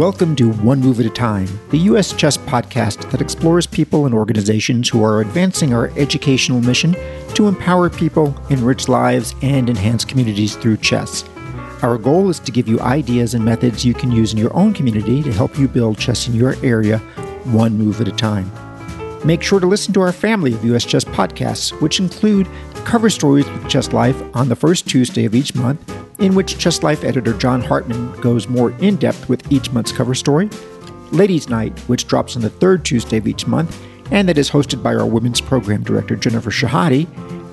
Welcome to One Move at a Time, the U.S. Chess podcast that explores people and organizations who are advancing our educational mission to empower people, enrich lives, and enhance communities through chess. Our goal is to give you ideas and methods you can use in your own community to help you build chess in your area, one move at a time. Make sure to listen to our family of U.S. Chess podcasts, which include cover stories with Chess Life on the first Tuesday of each month in which Chess Life editor John Hartman goes more in depth with each month's cover story, Ladies' Night, which drops on the third Tuesday of each month, and that is hosted by our women's program director Jennifer Shahade,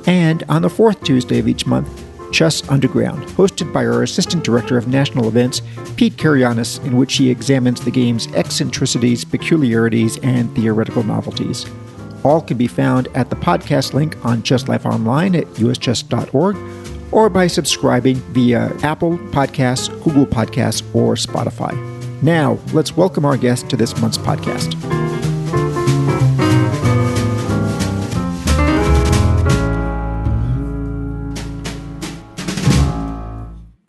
and on the fourth Tuesday of each month, Chess Underground, hosted by our assistant director of national events, Pete Karagianis, in which he examines the game's eccentricities, peculiarities, and theoretical novelties. All can be found at the podcast link on Chess Life Online at uschess.org or by subscribing via Apple Podcasts, Google Podcasts, or Spotify. Now, let's welcome our guest to this month's podcast.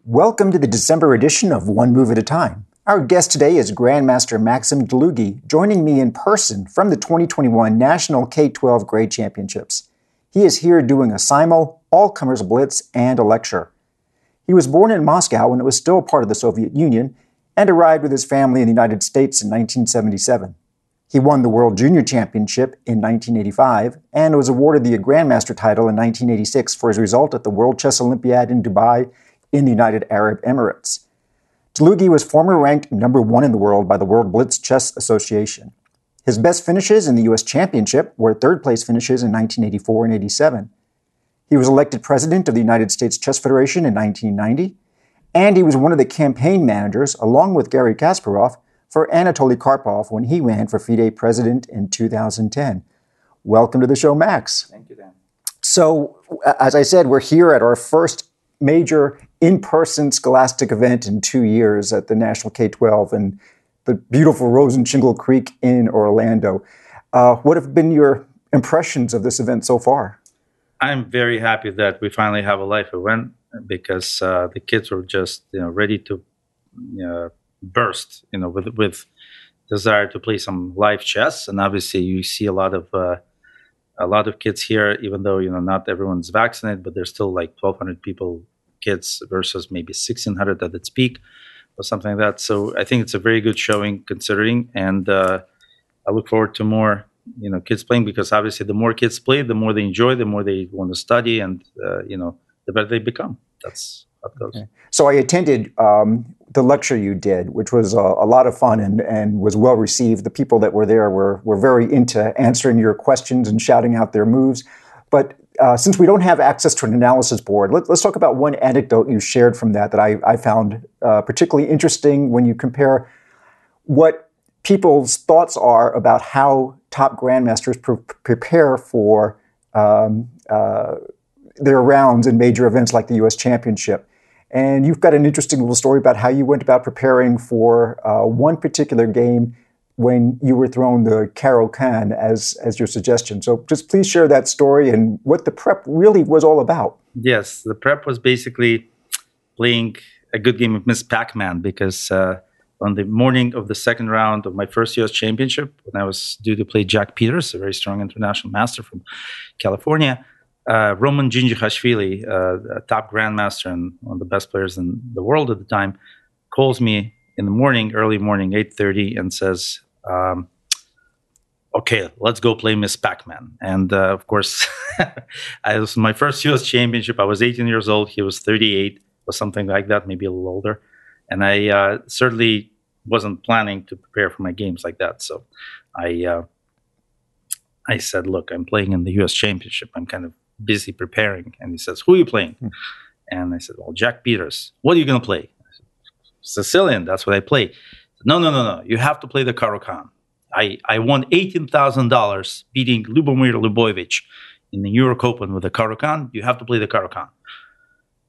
Welcome to the December edition of One Move at a Time. Our guest today is Grandmaster Maxim Dlugy, joining me in person from the 2021 National K 12 Grade Championships. He is here doing a simul, all comers blitz, and a lecture. He was born in Moscow when it was still part of the Soviet Union and arrived with his family in the United States in 1977. He won the World Junior Championship in 1985 and was awarded the Grandmaster title in 1986 for his result at the World Chess Olympiad in Dubai in the United Arab Emirates. Dlugy was formerly ranked number one in the world by the World Blitz Chess Association. His best finishes in the U.S. Championship were third place finishes in 1984 and 87. He was elected president of the United States Chess Federation in 1990, and he was one of the campaign managers, along with Garry Kasparov, for Anatoly Karpov when he ran for FIDE president in 2010. Welcome to the show, Max. Thank you, Dan. So, as I said, we're here at our first major in person scholastic event in two years at the National K 12. And the beautiful Rosen Shingle Creek in Orlando. Uh, what have been your impressions of this event so far? I'm very happy that we finally have a live event because uh, the kids were just you know ready to uh, burst, you know, with with desire to play some live chess. And obviously, you see a lot of uh, a lot of kids here, even though you know not everyone's vaccinated, but there's still like 1,200 people, kids versus maybe 1,600 at its peak or something like that. So I think it's a very good showing considering, and uh, I look forward to more you know kids playing because obviously the more kids play, the more they enjoy, the more they want to study, and uh, you know the better they become. That's how goes. Okay. So I attended um, the lecture you did, which was a, a, lot of fun and, and was well received. The people that were there were were very into answering your questions and shouting out their moves. But uh, since we don't have access to an analysis board, let, us talk about one anecdote you shared from that that I, I found uh, particularly interesting when you compare what people's thoughts are about how top grandmasters pre- prepare for um, uh, their rounds in major events like the U.S. Championship. And you've got an interesting little story about how you went about preparing for uh, one particular game when you were thrown the Caro-Kann as as your suggestion. So just please share that story and what the prep really was all about. Yes, the prep was basically playing a good game of Miss Pac-Man because uh, on the morning of the second round of my first U.S. Championship, when I was due to play Jack Peters, a very strong international master from California, uh, Roman Dzindzichashvili, uh, a top grandmaster and one of the best players in the world at the time, calls me in the morning, early morning, 8.30, and says, um, okay, let's go play Miss Pac-Man. And uh, of course, I was my first U.S. championship. I was 18 years old. He was 38 or something like that, maybe a little older. And I uh, certainly wasn't planning to prepare for my games like that. So I uh, I said, look, I'm playing in the U.S. championship. I'm kind of busy preparing. And he says, who are you playing? Hmm. And I said, well, Jack Peters. What are you going to play? Said, Sicilian. That's what I play. No, no, no, no. You have to play the Caro-Kann. I, I won $18,000 beating Lubomir Lubovich in the New York Open with the Caro-Kann. You have to play the Caro-Kann.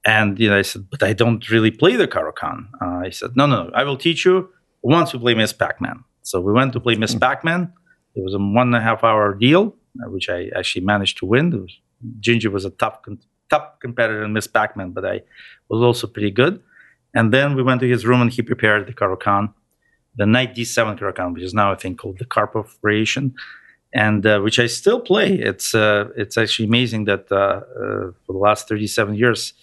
And you know, I said, but I don't really play the Caro-Kann. Uh, I said, no, no, no. I will teach you once we play Miss Pac-Man. So we went to play Miss mm-hmm. Pac-Man. It was a one and a half hour deal, which I actually managed to win. Was, Ginger was a tough, tough competitor in Miss Pac-Man, but I was also pretty good. And then we went to his room and he prepared the Caro-Kann the knight d7 Caro-Kann, which is now I think called the Karpov variation, and uh, which I still play. It's uh, it's actually amazing that uh, uh, for the last 37 years.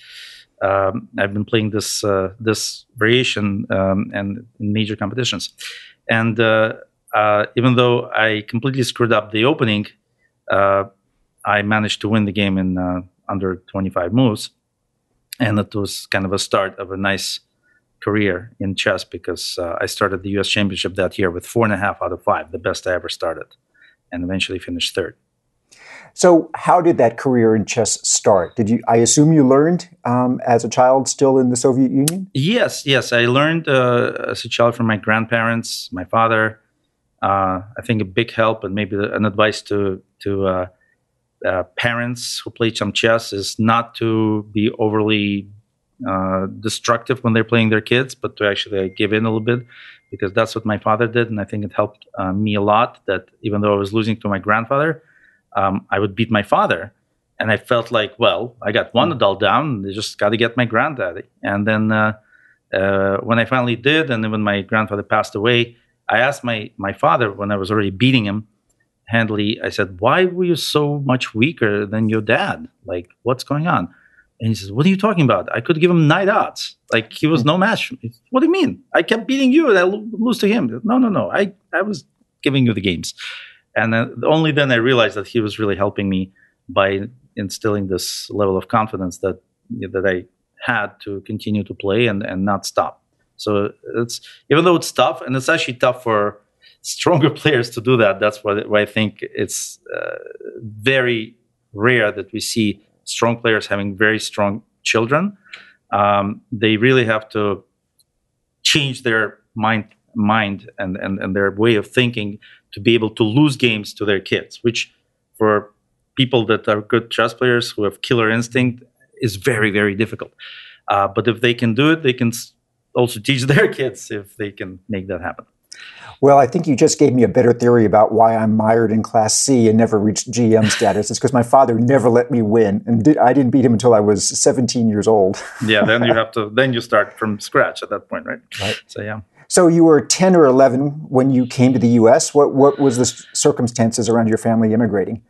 Um, I've been playing this uh, this variation um, and in major competitions, and even though I completely screwed up the opening, I managed to win the game in under 25 moves, and it was kind of a start of a nice career in chess because uh, I started the U.S. Championship that year with four and a half out of five, the best I ever started, and eventually finished third. So, how did that career in chess start? Did you? I assume you learned um, as a child, still in the Soviet Union. Yes, yes, I learned uh, as a child from my grandparents, my father. Uh, I think a big help and maybe an advice to to uh, uh parents who play some chess is not to be overly uh, destructive when they're playing their kids, but to actually give in a little bit because that's what my father did, and I think it helped uh, me a lot. That even though I was losing to my grandfather, um, I would beat my father, and I felt like, well, I got one adult down. I just got to get my granddaddy. And then uh, uh, when I finally did, and then when my grandfather passed away, I asked my my father when I was already beating him handily. I said, "Why were you so much weaker than your dad? Like, what's going on?" And he says, What are you talking about? I could give him nine odds. Like he was no match. What do you mean? I kept beating you and I lose to him. No, no, no. I, I was giving you the games. And then, only then I realized that he was really helping me by instilling this level of confidence that that I had to continue to play and, and not stop. So it's even though it's tough, and it's actually tough for stronger players to do that. That's why, why I think it's uh, very rare that we see strong players having very strong children, um, they really have to change their mind mind and, and, and their way of thinking to be able to lose games to their kids, which for people that are good chess players who have killer instinct is very, very difficult. Uh, but if they can do it, they can also teach their kids if they can make that happen. Well, I think you just gave me a better theory about why I'm mired in Class C and never reached GM status. It's because my father never let me win, and did, I didn't beat him until I was 17 years old. yeah, then you have to. Then you start from scratch at that point, right? Right. So yeah. So you were 10 or 11 when you came to the U.S. What what was the circumstances around your family immigrating?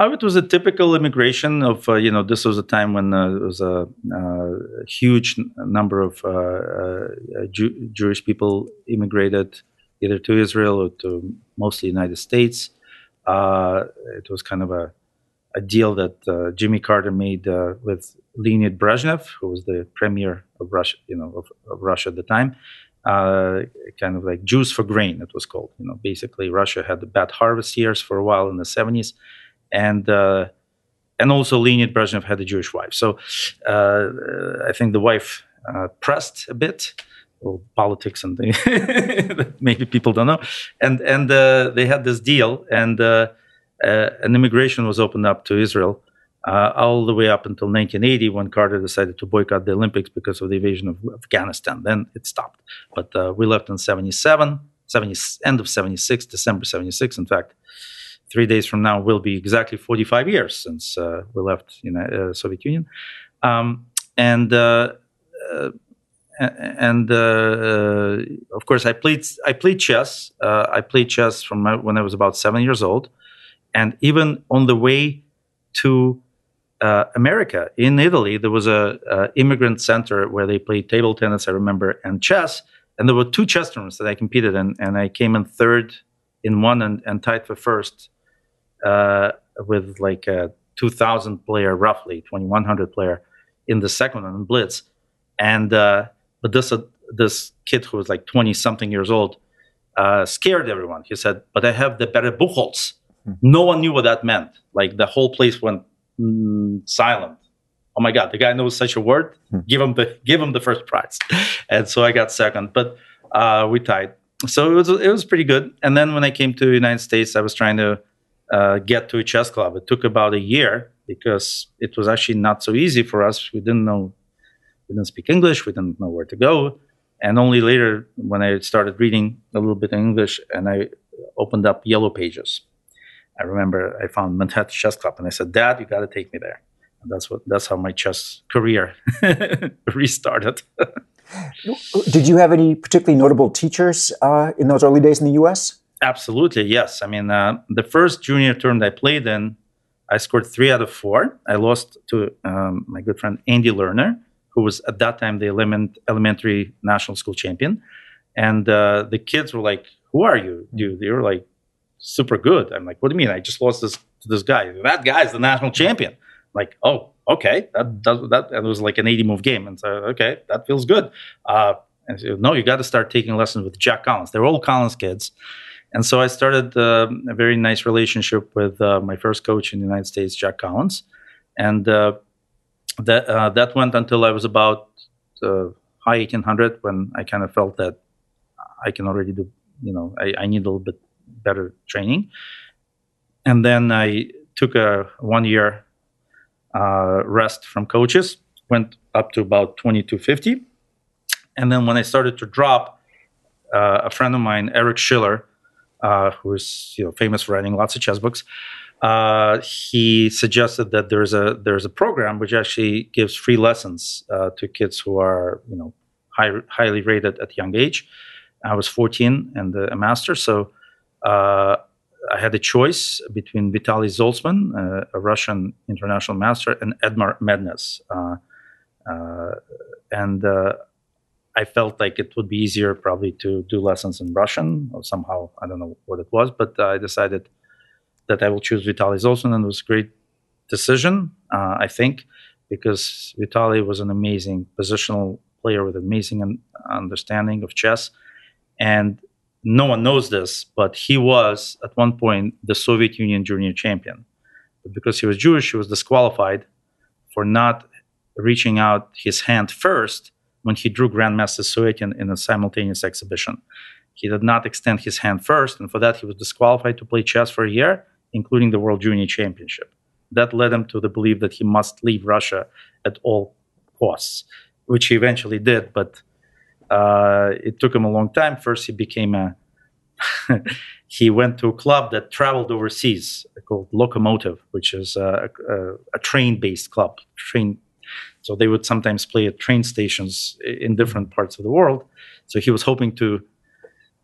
Oh, it was a typical immigration of uh, you know this was a time when uh, there was a, uh, huge number of uh, uh, Jew- Jewish people immigrated either to Israel or to mostly United States. Uh, it was kind of a, a deal that uh, Jimmy Carter made uh, with Leonid Brezhnev, who was the premier of Russia, you know, of, of Russia at the time. Uh, kind of like Jews for grain, it was called. You know, basically Russia had the bad harvest years for a while in the 70s, and uh, and also Leonid Brezhnev had a Jewish wife. So uh, I think the wife pressed a bit or politics and maybe people don't know. And and uh, they had this deal, and uh, uh, an immigration was opened up to Israel uh, all the way up until 1980 when Carter decided to boycott the Olympics because of the invasion of Afghanistan. Then it stopped. But uh, we left in 77, 70, end of 76, December 76. In fact, three days from now will be exactly 45 years since uh, we left you know, Soviet Union. Um, and and uh, uh, of course, I played I played chess. Uh, I played chess from my, when I was about seven years old, and even on the way to uh, America in Italy, there was a, a, immigrant center where they played table tennis. I remember and chess, and there were two chess tournaments that I competed in, and I came in third in one and, and tied for first uh, with like a 2,000 player, roughly 2,100 player in the second one in Blitz, and uh, but this uh, this kid who was like 20 something years old uh, scared everyone. He said, "But I have the better Buchholz." Mm-hmm. No one knew what that meant. Like the whole place went mm, silent. Oh my God, the guy knows such a word. Mm-hmm. Give him the give him the first prize. and so I got second, but uh, we tied. So it was it was pretty good. And then when I came to the United States, I was trying to uh, get to a chess club. It took about a year because it was actually not so easy for us. We didn't know we didn't speak English. We didn't know where to go. And only later, when I started reading a little bit in English and I opened up Yellow Pages, I remember I found Manhattan Chess Club and I said, Dad, you got to take me there. And that's what that's how my chess career restarted. Did you have any particularly notable teachers uh, in those early days in the U.S.? Absolutely, yes. I mean, uh, the first junior tournament I played in, I scored three out of four. I lost to um, my good friend Andy Lerner, who was at that time the element, elementary national school champion. And uh, the kids were like, "Who are you, dude?" They were like, "Super good." I'm like, "What do you mean? I just lost this to this guy. That guy's the national champion." like, oh, okay, that does that. It was like an 80 move game, and so okay, that feels good. Uh, and so, no, you got to start taking lessons with Jack Collins. They're all Collins kids, and so I started uh, a very nice relationship with uh, my first coach in the United States, Jack Collins, and uh, that uh, that went until I was about uh, high 1800 when I kind of felt that I can already do, you know, I, I need a little bit better training, and then I took a one year uh, rest from coaches, went up to about 2250. And then when I started to drop, uh, a friend of mine, Eric Schiller, uh, who's you know famous for writing lots of chess books, uh, he suggested that there's a there's a program which actually gives free lessons uh, to kids who are you know high, highly rated at young age. I was 14 and a master, so uh, I had a choice between Vitaly Zaltsman, uh, a Russian international master, and Edmar Mednis. Uh, uh, and I felt like it would be easier probably to do lessons in Russian or somehow, I don't know what it was, but I decided that I will choose Vitaly it was a great decision, uh, I think, because Vitaly was an amazing positional player with amazing understanding of chess. And no one knows this, but he was at one point the Soviet Union junior champion. But because he was Jewish, he was disqualified for not reaching out his hand first when he drew Grandmaster Suetin in a simultaneous exhibition. He did not extend his hand first, and for that he was disqualified to play chess for a year, including the World Junior Championship. That led him to the belief that he must leave Russia at all costs, which he eventually did, but uh, it took him a long time. First, he became a he went to a club that traveled overseas called Lokomotiv, which is a, a, a train-based club. Train, so they would sometimes play at train stations in different parts of the world. So he was hoping to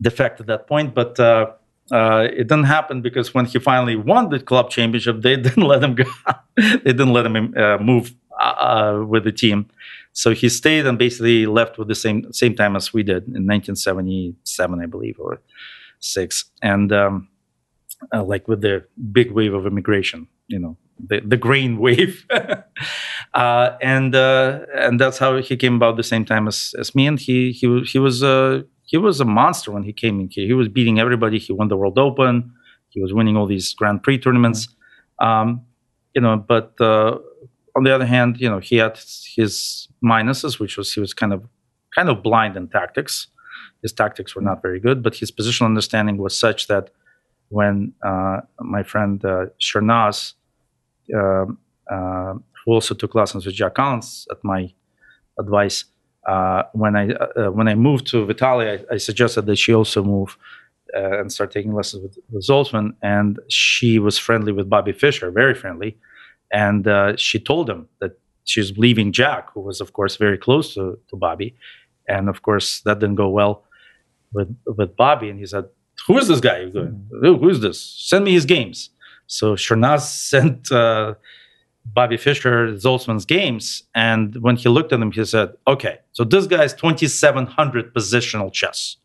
defect at that point, but uh, uh, it didn't happen because when he finally won the club championship, they didn't let him go. they didn't let him uh, move uh, with the team. So he stayed and basically left with the same same time as we did in 1977, I believe, or six, and um, uh, like with the big wave of immigration, you know, the the grain wave, uh, and uh, and that's how he came about the same time as, as me. And he he he was he was a monster when he came in here. He was beating everybody. He won the World Open. He was winning all these Grand Prix tournaments. Um, you know, but uh, on the other hand, you know, he had his minuses, which was he was kind of kind of blind in tactics. His tactics were not very good, but his positional understanding was such that when uh, my friend uh, Shernaz, uh, uh, who also took lessons with Jack Collins at my advice, uh, when I uh, when I moved to Vitaly, I, I, suggested that she also move and start taking lessons with, with and she was friendly with Bobby Fischer, very friendly and uh, she told him that she's leaving Jack, who was, of course, very close to, to Bobby. And of course, that didn't go well with with Bobby. And he said, "Who is this guy? Who is this? Send me his games." So Shernaz sent uh, Bobby Fischer Zaltsman's games, and when he looked at them, he said, "Okay, so this guy is 2,700 positional chess."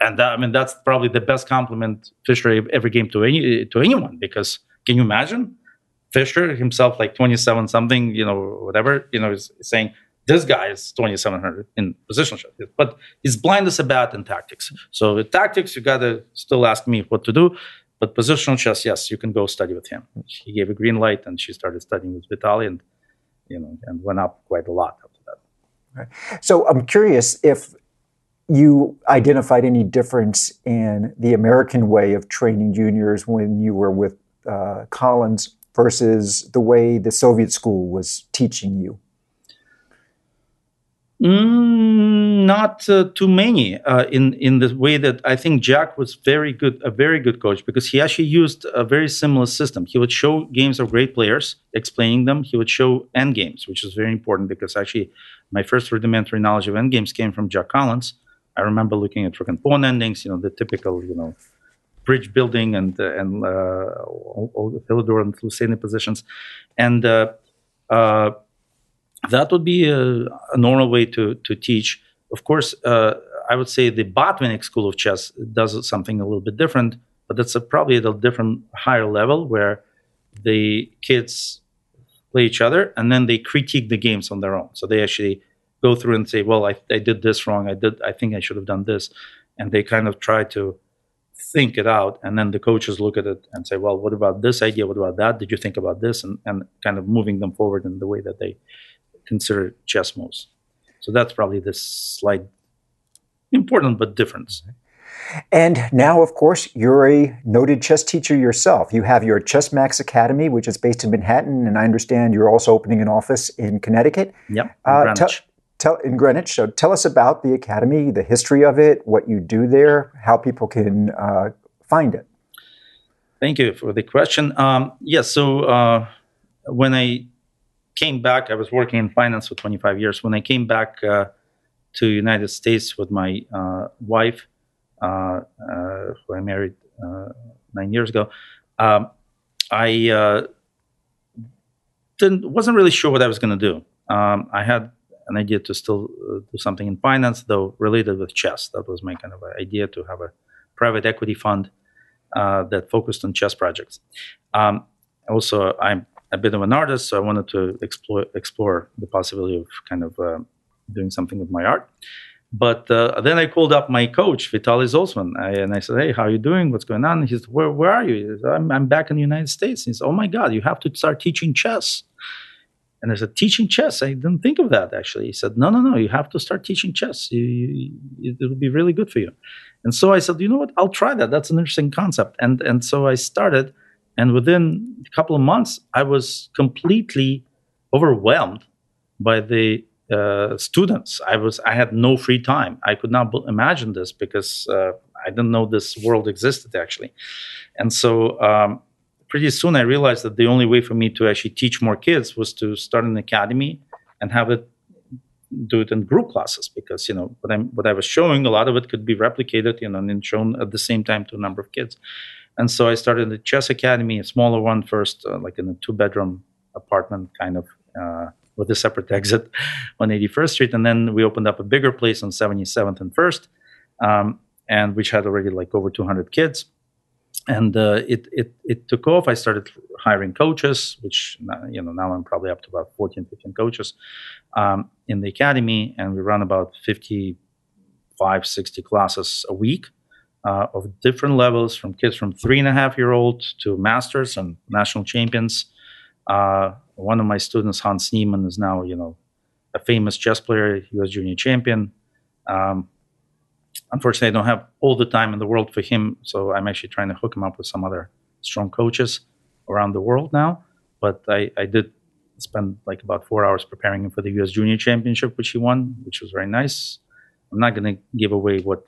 And that, I mean, that's probably the best compliment Fischer ever gave to any to anyone because can you imagine? Fischer himself, like 27 something, you know, whatever, you know, is saying this guy is 2700 in positional chess, but he's blind as a bat in tactics. So with tactics, you got to still ask me what to do. But positional chess, yes, you can go study with him. He gave a green light, and she started studying with Vitaly, and you know, and went up quite a lot after that. Right. So I'm curious if you identified any difference in the American way of training juniors when you were with uh, Collins versus the way the Soviet school was teaching you? Mm, not uh, too many uh, in in the way that I think Jack was very good, a very good coach because he actually used a very similar system. He would show games of great players, explaining them. He would show end games, which is very important because actually my first rudimentary knowledge of endgames came from Jack Collins. I remember looking at freaking pawn endings, you know, the typical, you know, bridge building and uh, and uh, all, all the Philidor and Lucena positions, and uh, uh, that would be a, a, normal way to to teach. Of course, uh, I would say the Botvinnik School of Chess does something a little bit different, but that's a, probably at a different higher level where the kids play each other and then they critique the games on their own. So they actually go through and say, "Well, I, I did this wrong. I did. I think I should have done this," and they kind of try to think it out and then the coaches look at it and say well what about this idea what about that did you think about this and, and kind of moving them forward in the way that they consider chess moves so that's probably the slight important but difference and now, of course, you're a noted chess teacher yourself. You have your Chess Max Academy, which is based in Manhattan, and I understand you're also opening an office in Connecticut. Yep, uh, tell, tell, in Greenwich. So tell us about the academy, the history of it, what you do there, how people can uh, find it. Thank you for the question. Um, yes, so uh, when I came back, I was working in finance for 25 years. When I came back uh, to United States with my uh, wife, uh, uh, who I married nine years ago, um, I didn't wasn't really sure what I was going to do. Um, I had an idea to still uh, do something in finance, though related with chess. That was my kind of idea to have a private equity fund uh, that focused on chess projects. Um, also, I'm a bit of an artist, so I wanted to explore explore the possibility of kind of uh, doing something with my art. But uh, then I called up my coach, Vitaly Zaltsman, I, and I said, "Hey, how are you doing? What's going on?" He said, "Where, where are you?" Said, I'm, I'm back in the United States. He said, "Oh my God, you have to start teaching chess." And I said, teaching chess. I didn't think of that actually. He said, no, no, no, you have to start teaching chess. You, you, it'll be really good for you. And so I said, you know what? I'll try that. That's an interesting concept. And and so I started, and within a couple of months, I was completely overwhelmed by the uh, students. I was I had no free time. I could not b- imagine this because uh, I didn't know this world existed actually. And so um, pretty soon I realized that the only way for me to actually teach more kids was to start an academy and have it do it in group classes because you know what I'm what I was showing a lot of it could be replicated you know and shown at the same time to a number of kids and so I started the chess academy a smaller one first uh, like in a two bedroom apartment kind of uh, with a separate exit on 81st Street. And then we opened up a bigger place on 77th and First um, and which had already like over 200 kids. And uh, it, it it took off. I started hiring coaches, which you know now I'm probably up to about 14, 15 coaches um, in the academy, and we run about 55, 60 classes a week uh, of different levels, from kids from three and a half year old to masters and national champions. Uh, one of my students, Hans Niemann, is now you know a famous chess player, U.S. junior champion. Um, unfortunately, I don't have all the time in the world for him. So I'm actually trying to hook him up with some other strong coaches around the world now. But I, I did spend like about four hours preparing him for the U.S. Junior Championship, which he won, which was very nice. I'm not going to give away what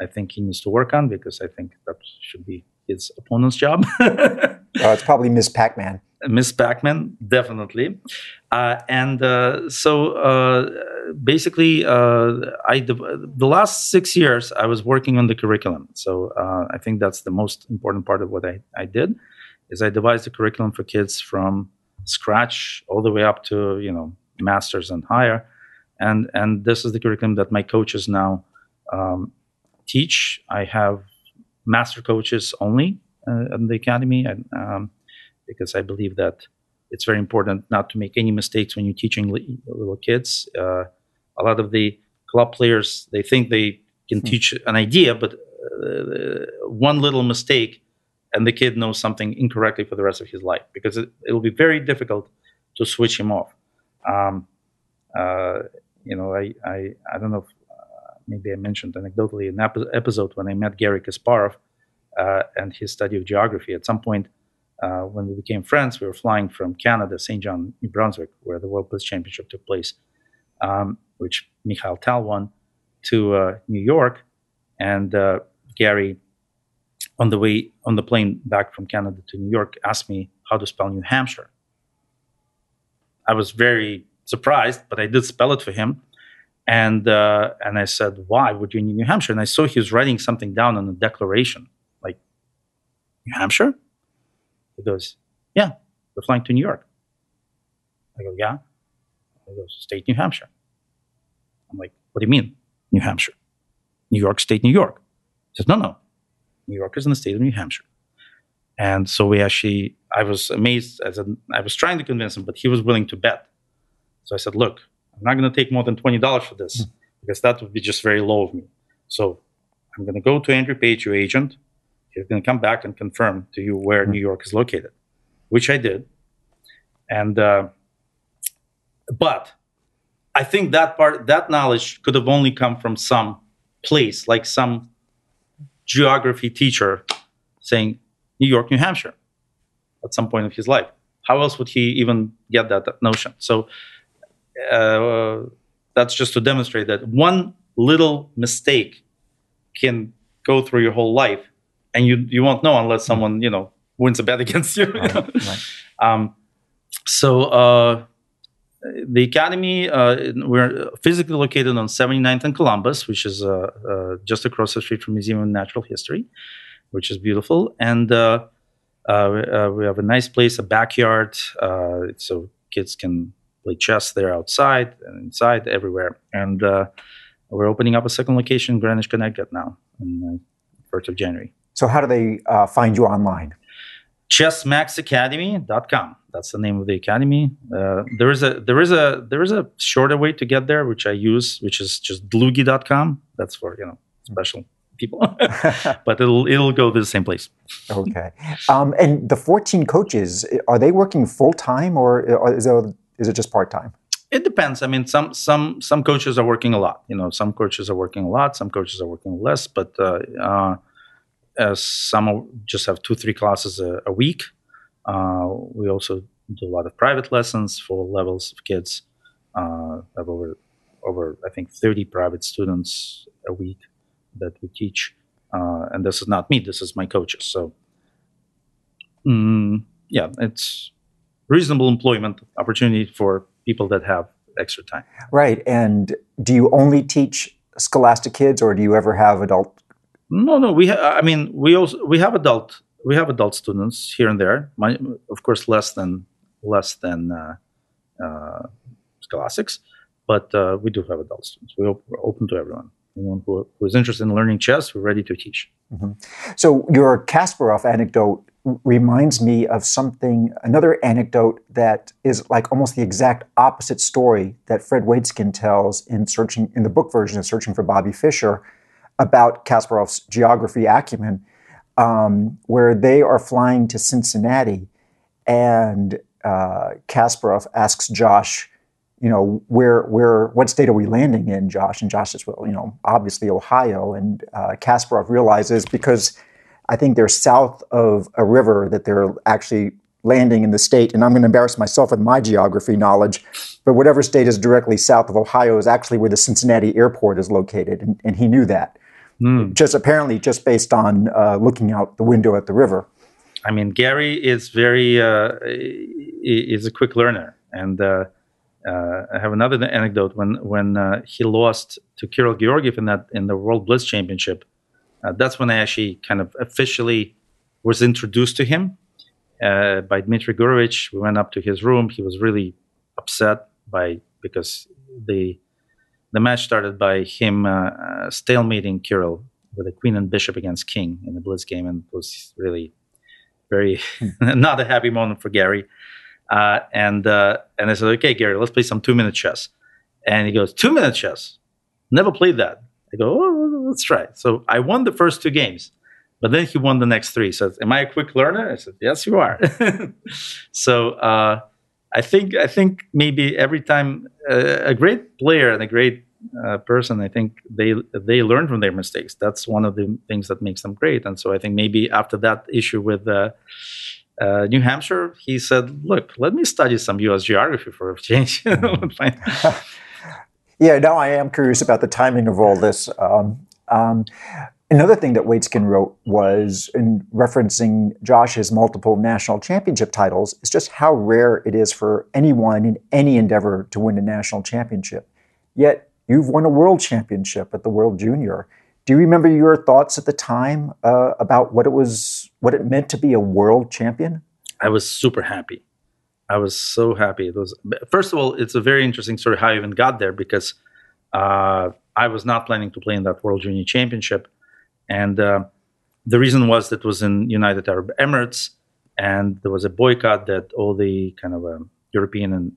I think he needs to work on because I think that should be his opponent's job. oh, it's probably Miss Pac-Man. Miss Pac-Man, definitely. Uh, and uh, so uh, basically, uh, I the last six years I was working on the curriculum. So uh, I think that's the most important part of what I, I did is I devised the curriculum for kids from scratch all the way up to you know masters and higher. And and this is the curriculum that my coaches now um, teach. I have master coaches only uh, in the academy, and um, because I believe that it's very important not to make any mistakes when you're teaching li- little kids. Uh, a lot of the club players they think they can mm teach an idea, but uh, one little mistake and the kid knows something incorrectly for the rest of his life because it, will be very difficult to switch him off. Um, uh, you know, I, I, I don't know if maybe I mentioned anecdotally an ep- episode when I met Garry Kasparov uh, and his study of geography. At some point, uh, when we became friends, we were flying from Canada, St. John, New Brunswick, where the World Blitz Championship took place, um, which Mikhail Tal won, to uh, New York. And uh, Garry, on the way on the plane back from Canada to New York, asked me how to spell New Hampshire. I was very surprised, but I did spell it for him. And uh, and I said, why would you need New Hampshire? And I saw he was writing something down on the declaration, like New Hampshire. He goes, yeah, we're flying to New York. I go, yeah. He goes, state New Hampshire. I'm like, what do you mean, New Hampshire? New York State, New York. He says, no, no. New York is in the state of New Hampshire. And so we actually, I was amazed as a, I was trying to convince him, but he was willing to bet. So I said, look, I'm not going to take more than $20 for this mm. because that would be just very low of me. So I'm going to go to Andrew Page, your agent. He's going to come back and confirm to you where mm. New York is located, which I did. And, uh, but I think that part, that knowledge could have only come from some place, like some geography teacher saying New York, New Hampshire at some point of his life. How else would he even get that, that notion? So uh, that's just to demonstrate that one little mistake can go through your whole life, and you you won't know unless someone you know wins a bet against you. Right, right. Um, so uh, the academy uh, we're physically located on 79th and Columbus, which is uh, uh, just across the street from Museum of Natural History, which is beautiful, and uh, uh, we have a nice place, a backyard, so kids can play chess there outside and inside, everywhere. And uh, we're opening up a second location in Greenwich, Connecticut now, on the 1st of January. So, how do they uh, find you online? chessmaxacademy.com that's the name of the academy uh, there is a there is a there is a shorter way to get there which i use which is just dlugy.com that's for you know special people but it'll it'll go to the same place okay um, and the 14 coaches are they working full-time or, or is, there, is it just part-time? It depends. I mean some some some coaches are working a lot you know some coaches are working a lot some coaches are working less but uh, uh, some just have two three classes a, a week uh, we also do a lot of private lessons for levels of kids. Uh, have over over i think 30 private students a week that we teach. Uh, and this is not me this is my coaches so mm, yeah it's reasonable employment opportunity for people that have extra time right and do you only teach scholastic kids or do you ever have adult no, no. We, ha- I mean, we also we have adult we have adult students here and there. My, of course, less than less than uh, uh, scholastics, but uh, we do have adult students. We are open to everyone. Anyone who, who is interested in learning chess, we're ready to teach. Mm-hmm. So your Kasparov anecdote reminds me of something, another anecdote that is like almost the exact opposite story that Fred Waitzkin tells in searching in the book version of Searching for Bobby Fischer about Kasparov's geography acumen, um, where they are flying to Cincinnati, and uh, Kasparov asks Josh, you know, where, where, what state are we landing in, Josh? And Josh says, well, you know, obviously Ohio. And uh, Kasparov realizes because I think they're south of a river that they're actually landing in the state. And I'm going to embarrass myself with my geography knowledge, but whatever state is directly south of Ohio is actually where the Cincinnati airport is located. And, and he knew that. Mm. Just apparently, just based on uh, looking out the window at the river. I mean, Garry is very uh, is a quick learner, and uh, uh, I have another anecdote when when uh, he lost to Kirill Georgiev in that in the World Blitz Championship. Uh, that's when I actually kind of officially was introduced to him uh, by Dmitry Gurevich. We went up to his room. He was really upset by because the the match started by him uh, uh, stalemating Kirill with a queen and bishop against king in the blitz game, and it was really very not a happy moment for Garry. Uh, and uh, and I said, okay, Garry, let's play some two minute chess. And he goes, two minute chess? Never played that. I go, oh, let's try. So I won the first two games, but then he won the next three. So, am I a quick learner? I said, yes, you are. so uh, I think I think maybe every time uh, a great player and a great uh, person, I think they they learn from their mistakes. That's one of the things that makes them great. And so I think maybe after that issue with uh, uh, New Hampshire, he said, "Look, let me study some U.S. geography for a change." yeah, now I am curious about the timing of all this. Um, um, Another thing that Waitzkin wrote was in referencing Josh's multiple national championship titles, is just how rare it is for anyone in any endeavor to win a national championship. Yet you've won a world championship at the World Junior. Do you remember your thoughts at the time uh, about what it was, what it meant to be a world champion? I was super happy. I was so happy. It was first of all, it's a very interesting story how I even got there because uh, I was not planning to play in that World Junior Championship and uh, the reason was that it was in United Arab Emirates, and there was a boycott that all the kind of um, European and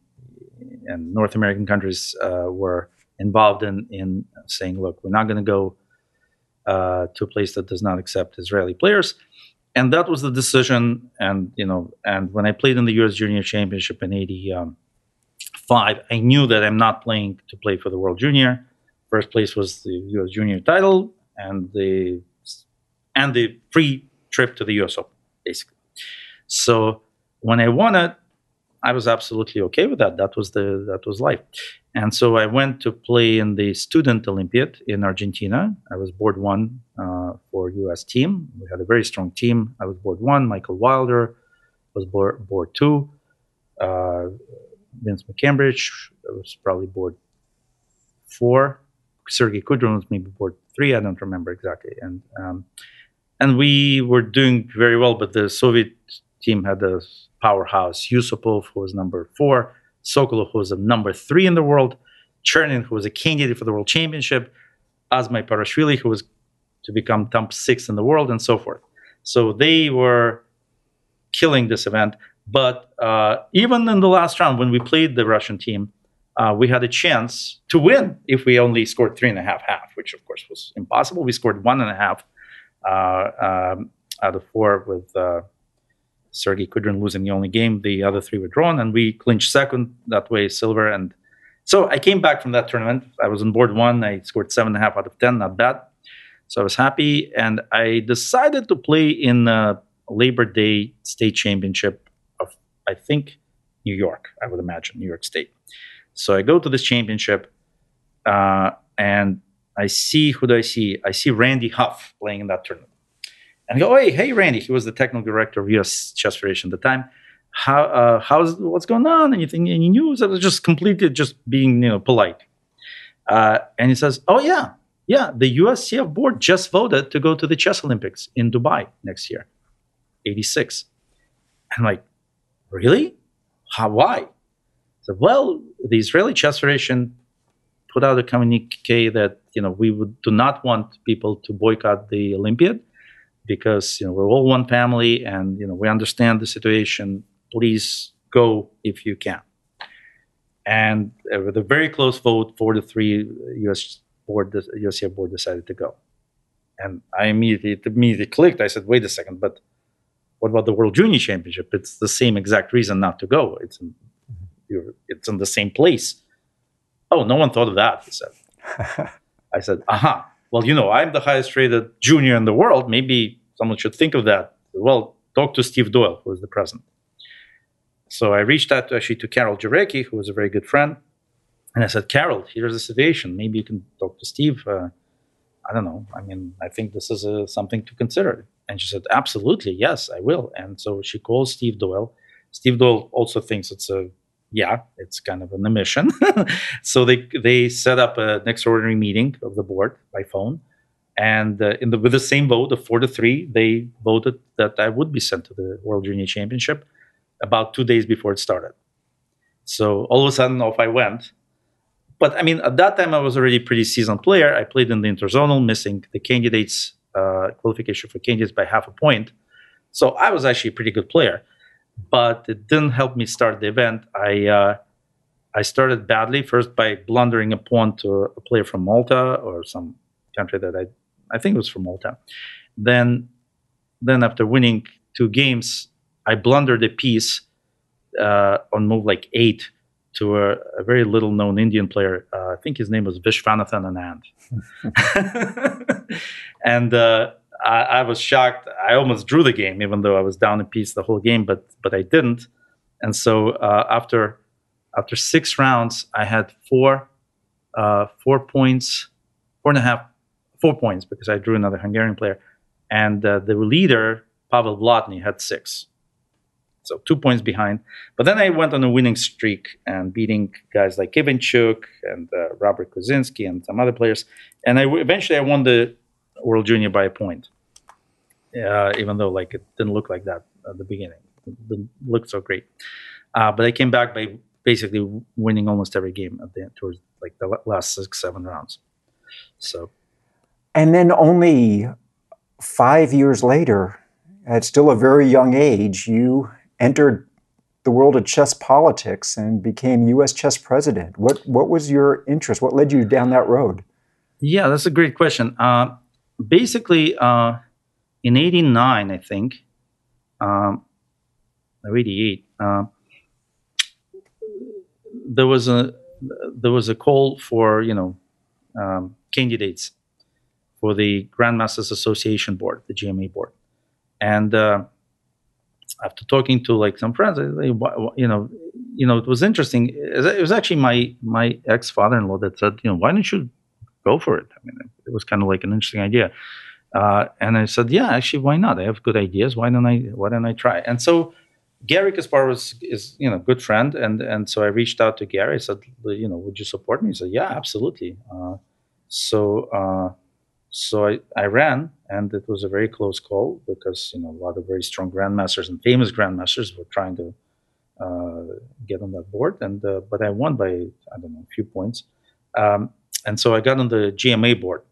and North American countries uh, were involved in in saying, look, we're not going to go uh, to a place that does not accept Israeli players. And that was the decision. And you know, and when I played in the U.S. Junior Championship in '80, um, I knew that I'm not playing to play for the World Junior. First place was the U.S. Junior title and the and the free trip to the US Open, basically. So when I won it, I was absolutely okay with that. That was the that was life. And so I went to play in the Student Olympiad in Argentina. I was board one uh, for U.S. team. We had a very strong team. I was board one. Michael Wilder was board, board two. Uh, Vince McCambridge was probably board four. Sergey Kudrin was maybe board three. I don't remember exactly. And um, and we were doing very well, but the Soviet team had a powerhouse. Yusupov, who was number four, Sokolov, who was number three in the world, Chernin, who was a candidate for the world championship, Azmaiparashvili, who was to become top six in the world, and so forth. So they were killing this event. But uh, even in the last round, when we played the Russian team, uh, we had a chance to win if we only scored three and a half half, which of course was impossible. We scored one and a half uh, um, out of four with uh, Sergey Kudrin losing the only game. The other three were drawn, and we clinched second that way, silver. And so I came back from that tournament. I was on board one. I scored seven and a half out of ten, not bad. So I was happy, and I decided to play in the Labor Day State Championship I think New York. I would imagine New York State. So I go to this championship, uh, and I see who do I see? I see Randy Hough playing in that tournament. And I go, hey, hey, Randy. He was the technical director of U.S. Chess Federation at the time. How uh, how's what's going on? Anything any news? I was just completely just being you know polite. Uh, and he says, oh yeah, yeah. The USCF board just voted to go to the Chess Olympics in Dubai next year, '86. I'm like, really? How? Why? So, well, the Israeli Chess Federation put out a communique that you know we would, do not want people to boycott the Olympiad because you know we're all one family and you know we understand the situation. Please go if you can. And uh, with a very close vote, four to three, U.S. board, the USCF board decided to go. And I immediately, immediately clicked. I said, "Wait a second, but what about the World Junior Championship? It's the same exact reason not to go. It's it's in the same place. Oh, no one thought of that, he said. I said, aha. Well, you know, I'm the highest rated junior in the world. Maybe someone should think of that. Well, talk to Steve Doyle, who is the president. So I reached out to, actually to Carol Jarecki, who was a very good friend. And I said, Carol, here's the situation. Maybe you can talk to Steve. Uh, I don't know. I mean, I think this is uh, something to consider. And she said, absolutely, yes, I will. And so she calls Steve Doyle. Steve Doyle also thinks it's a yeah, it's kind of an omission. so they they set up an extraordinary meeting of the board by phone, and uh, in the with the same vote of four to three, they voted that I would be sent to the World Junior Championship about two days before it started. So all of a sudden, off I went. But I mean, at that time, I was already a pretty seasoned player. I played in the interzonal, missing the candidates uh, qualification for candidates by half a point. So I was actually a pretty good player but it didn't help me start the event. I uh, I started badly first by blundering a pawn to a player from Malta or some country that I I think was from Malta. Then then after winning two games, I blundered a piece uh, on move like eight to a, a very little known Indian player. Uh, I think his name was Viswanathan Anand. and uh, I, I, was shocked. I almost drew the game, even though I was down a piece the whole game, but but I didn't. And so uh, after after six rounds, I had four uh, four points, four and a half, four points because I drew another Hungarian player, and uh, the leader Pavel Blatny had six, so two points behind. But then I went on a winning streak and beating guys like Ivanchuk and uh, Robert Kozinski and some other players, and I eventually I won the World Junior by a point, uh, even though like it didn't look like that at the beginning. It didn't look so great, uh, but I came back by basically winning almost every game at the towards like the last six seven rounds. So, and then only five years later, at still a very young age, you entered the world of chess politics and became U.S. chess president. What what was your interest? What led you down that road? Yeah, that's a great question. Uh, basically, uh, in '89, I think, um, '88, uh, there was a there was a call for you know um, candidates for the Grandmasters Association board, the GMA board, and uh, after talking to like some friends, you know, you know, it was interesting. It was actually my my ex father in law that said, you know, why don't you go for it? I mean, it was kind of like an interesting idea. Uh, and I said, yeah, actually, why not? I have good ideas. Why don't I? Why don't I try? And so Garry Kasparov was is you know good friend, and and so I reached out to Garry. I said, you know, would you support me? He said, yeah, absolutely. Uh, so uh, so I, I ran, and it was a very close call because you know a lot of very strong grandmasters and famous grandmasters were trying to uh, get on that board, and uh, but I won by I don't know a few points, um, and so I got on the GMA board,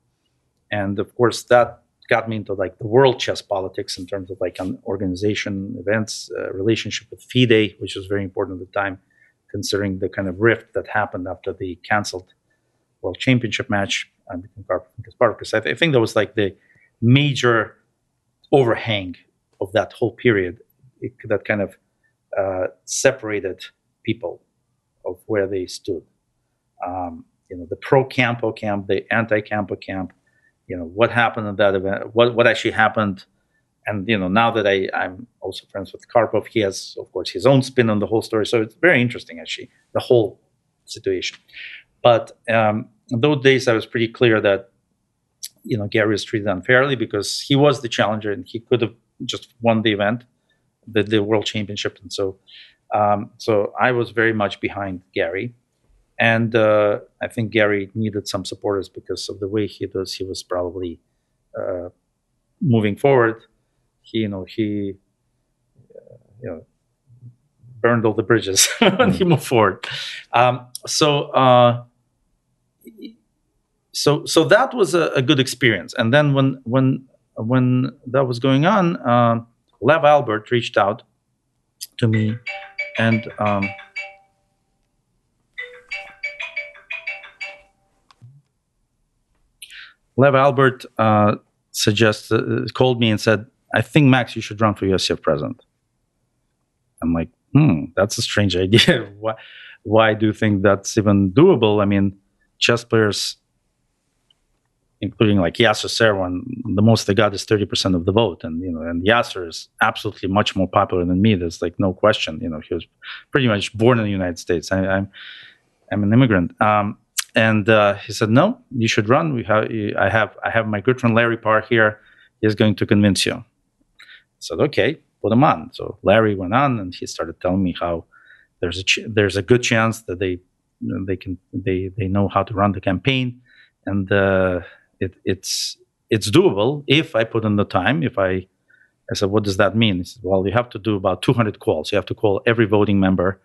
and of course that got me into like the world chess politics in terms of like an organization, events, uh, relationship with FIDE, which was very important at the time, considering the kind of rift that happened after the canceled world championship match and. Because I, th- I think that was like the major overhang of that whole period it, that kind of uh, separated people of where they stood. Um, you know, the pro Campo camp, the anti Campo camp, you know what happened at that event, what what actually happened, and you know now that I I'm also friends with Karpov, he has of course his own spin on the whole story, so it's very interesting actually the whole situation. But um, in those days, I was pretty clear that you know Garry was treated unfairly because he was the challenger and he could have just won the event, the the world championship, and so um, so I was very much behind Garry, And uh, I think Garry needed some supporters because of the way he does. He was probably uh, moving forward. He, you know, he, uh, you know, burned all the bridges and he moved forward. Um, so, uh, so, so that was a, a, good experience. And then when when when that was going on, uh, Lev Alburt reached out to me, and um, Lev Alburt uh, suggested, uh, called me and said, "I think Max, you should run for USCF president." I'm like, hmm, that's a strange idea. why, why do you think that's even doable? I mean, chess players, including like Yasser Seirawan, the most they got is 30% of the vote, and you know, and Yasser is absolutely much more popular than me. There's like no question. You know, he was pretty much born in the United States. I, am I'm, I'm an immigrant. Um, and uh, he said, "No, you should run. We have, I have, I have my good friend Larry Parr here. He's going to convince you." I said, "Okay, put him on." So Larry went on, and he started telling me how there's a ch- there's a good chance that they they can they they know how to run the campaign, and uh, it, it's it's doable if I put in the time. If I I said, "What does that mean?" He said, "Well, you have to do about 200 calls. You have to call every voting member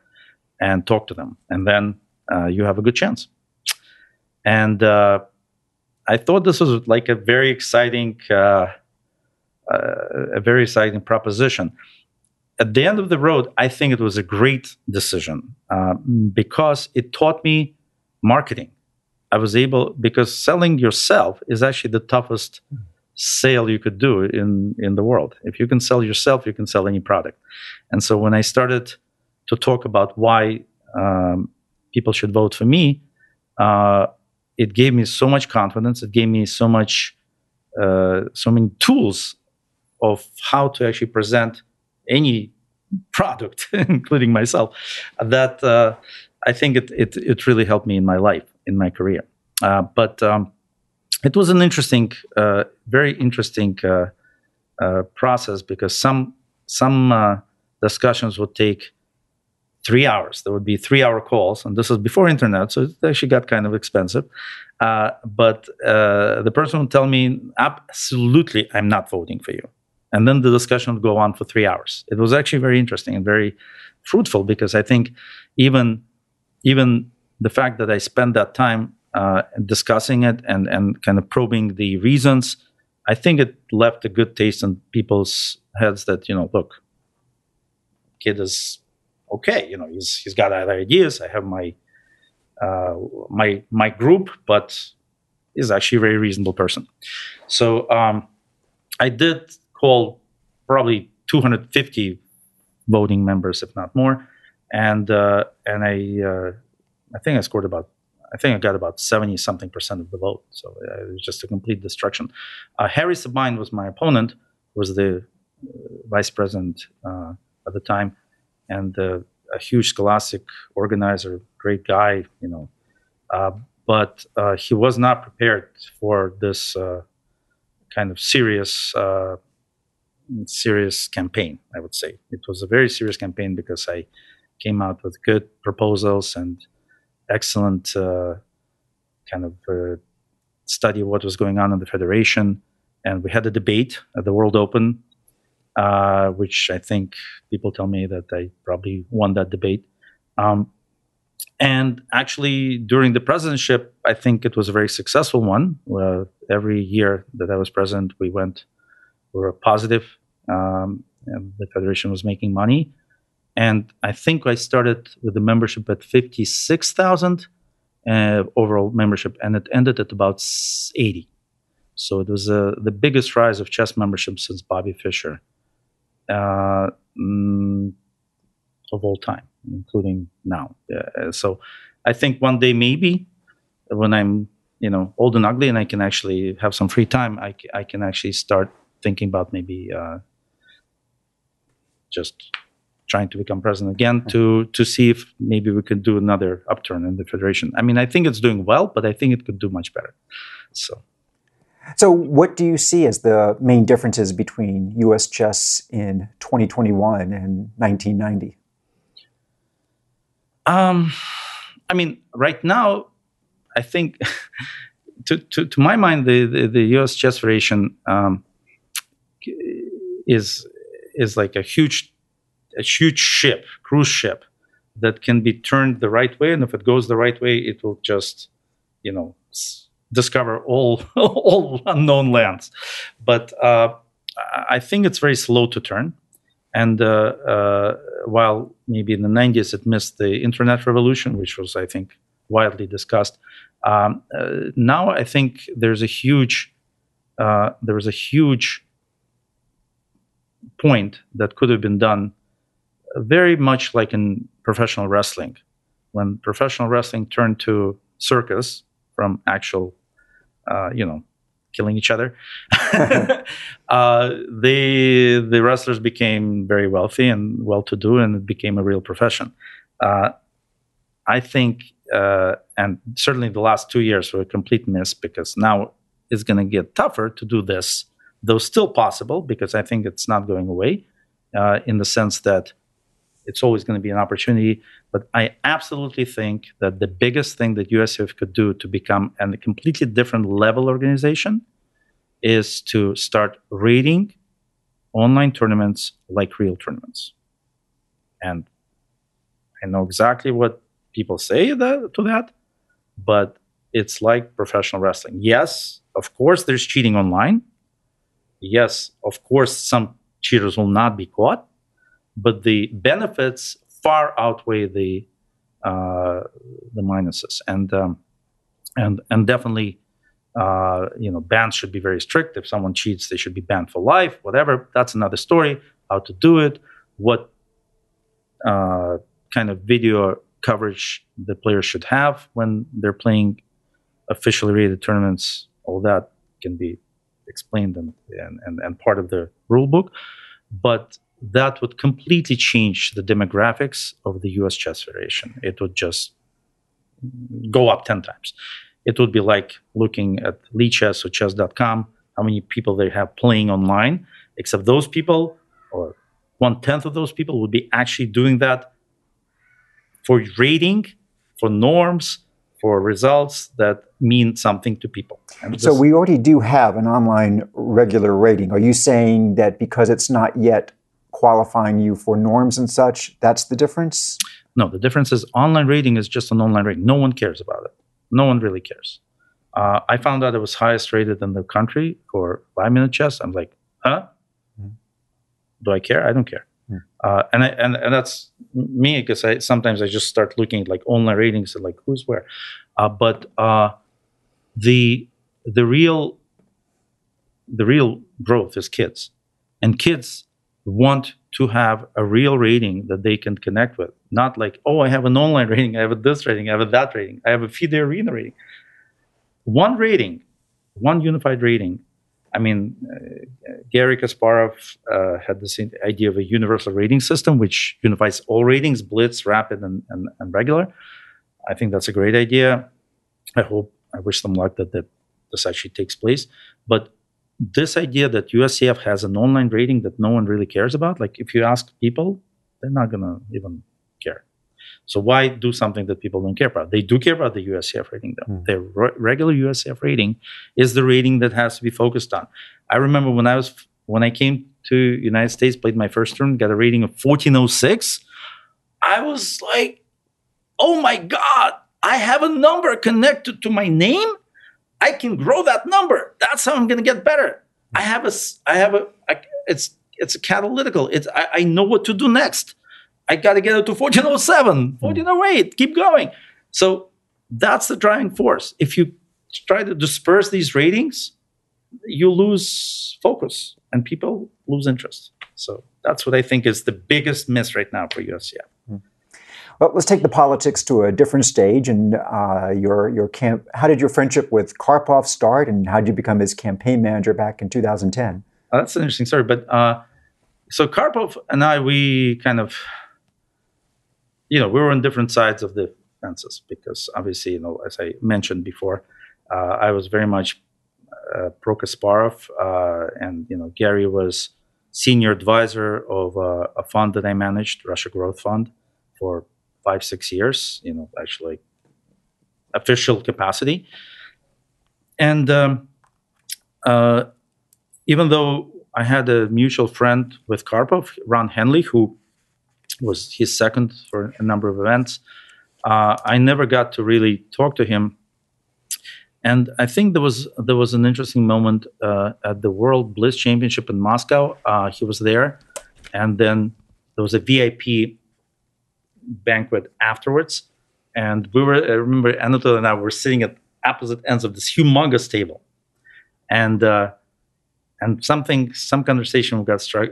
and talk to them, and then uh, you have a good chance." and uh, I thought this was like a very exciting, uh, uh, a very exciting proposition. At the end of the road, I think it was a great decision uh, because it taught me marketing. I was able because selling yourself is actually the toughest sale you could do in in the world. If you can sell yourself, you can sell any product. And so when I started to talk about why um, people should vote for me, uh, it gave me so much confidence. It gave me so much, uh, so many tools of how to actually present any product, including myself, that uh, I think it, it, it really helped me in my life, in my career. Uh, but um, it was an interesting, uh, very interesting uh, uh, process because some some uh, discussions would take three hours. There would be three hour calls, and this was before internet, so it actually got kind of expensive. But the person would tell me, absolutely, I'm not voting for you. And then the discussion would go on for three hours. It was actually very interesting and very fruitful because I think even even the fact that I spent that time uh, discussing it and and kind of probing the reasons, I think it left a good taste in people's heads that you know, look, kid is okay. You know, he's he's got other ideas. I have my uh, my my group, but he's actually a very reasonable person. So um, I did call probably 250 voting members, if not more, and uh, and I uh, I think I scored about I think I got about 70 something percent of the vote. So uh, it was just a complete destruction. Uh, Harry Sabine was my opponent, was the uh, vice president uh, at the time, and uh, a huge scholastic organizer, great guy, you know. Uh, but he was not prepared for this kind of serious serious campaign, I would say. It was a very serious campaign because I came out with good proposals and excellent uh, kind of uh, study of what was going on in the federation. And we had a debate at the World Open, uh, which I think people tell me that I probably won that debate. Um, and actually, during the presidency, I think it was a very successful one. every year that I was president, we went, we were positive. Um, the federation was making money and I think I started with the membership at 56,000 uh, overall membership, and it ended at about 80. So it was uh, the biggest rise of chess membership since Bobby Fischer uh, mm, of all time, including now. Uh, so I think one day, maybe when I'm you know old and ugly and I can actually have some free time, I, I can actually start thinking about maybe uh, just trying to become president again to to see if maybe we could do another upturn in the federation. I mean, I think it's doing well, but I think it could do much better. So. So, what do you see as the main differences between U.S. chess in 2021 and 1990? Um, I mean, right now, I think, to, to, to my mind, the, the, the U.S. Chess Federation um, is is like a huge a huge ship, cruise ship, that can be turned the right way, and if it goes the right way, it will just, you know, discover all all unknown lands. But uh, I think it's very slow to turn, and uh, uh, while maybe in the 90s it missed the internet revolution, which was I think widely discussed. Um, uh, now I think there's a huge uh, there a huge point that could have been done very much like in professional wrestling. When professional wrestling turned to circus from actual, uh, you know, killing each other, uh, the the wrestlers became very wealthy and well-to-do, and it became a real profession. Uh, I think, uh, and certainly the last two years were a complete miss because now it's going to get tougher to do this, though still possible because I think it's not going away. Uh, in the sense that it's always going to be an opportunity. But I absolutely think that the biggest thing that USCF could do to become a completely different level organization is to start rating online tournaments like real tournaments. And I know exactly what people say that, to that, but it's like professional wrestling. Yes, of course, there's cheating online. Yes, of course, some cheaters will not be caught but the benefits far outweigh the uh, the minuses, and um, and and definitely, uh, you know, bans should be very strict. If someone cheats, they should be banned for life. Whatever, that's another story. How to do it, what uh, kind of video coverage the players should have when they're playing officially rated tournaments. All that can be explained and and, and part of the rule book, but that would completely change the demographics of the US Chess Federation. It would just go up 10 times. it would be like looking at Lichess or chess.com, how many people they have playing online, except those people, or one tenth of those people, would be actually doing that for rating, for norms, for results that mean something to people. And so we already do have an online regular rating. Are you saying that because it's not yet qualifying you for norms and such, that's the difference? No, the difference is online rating is just an online rating. No one cares about it. No one really cares. Uh, I found out it was highest rated in the country for five minute chess. I'm like, huh? Mm. Do I care? I don't care. Uh, and, I, and and that's me because I sometimes I just start looking at like online ratings and like who's where. Uh, but uh, the the real the real growth is kids, and kids want to have a real rating that they can connect with. Not like, oh, I have an online rating, I have a this rating, I have a that rating, I have a FIDE Arena rating. One rating, one unified rating. I mean, uh, Garry Kasparov uh, had this idea of a universal rating system, which unifies all ratings, blitz, rapid, and, and, and regular. I think that's a great idea. I hope, I wish them luck that, that this actually takes place. But this idea that USCF has an online rating that no one really cares about, like if you ask people, they're not going to even care. So why do something that people don't care about? They do care about the USCF rating, though. Mm. Their re- regular USCF rating is the rating that has to be focused on. I remember when I was when I came to United States, played my first turn, got a rating of 1406. I was like, oh my god, I have a number connected to my name I can grow that number. That's how I'm going to get better. I have a, I have a, I, it's, it's a catalytical. It's, I, I know what to do next. I got to get it to 1407, 1408, keep going. So that's the driving force. If you try to disperse these ratings, you lose focus and people lose interest. So that's what I think is the biggest miss right now for USCF. Well, let's take the politics to a different stage. And uh, your your camp. How did your friendship with Karpov start, and how did you become his campaign manager back in 2010? Oh, that's an interesting story. But uh, so Karpov and I, we kind of, you know, we were on different sides of the fences because obviously, you know, as I mentioned before, uh, I was very much uh, pro Kasparov, uh, and you know, Garry was senior advisor of uh, a fund that I managed, Russia Growth Fund, for five six years you know actually official capacity. And um, uh, even though i had a mutual friend with karpov ron henley who was his second for a number of events uh, i never got to really talk to him and I think there was there was an interesting moment uh, at the World Blitz Championship in Moscow. Uh, he was there, and then there was a VIP banquet afterwards. And we were, I remember Anatol and I were sitting at opposite ends of this humongous table. And, uh, and something, some conversation got uh,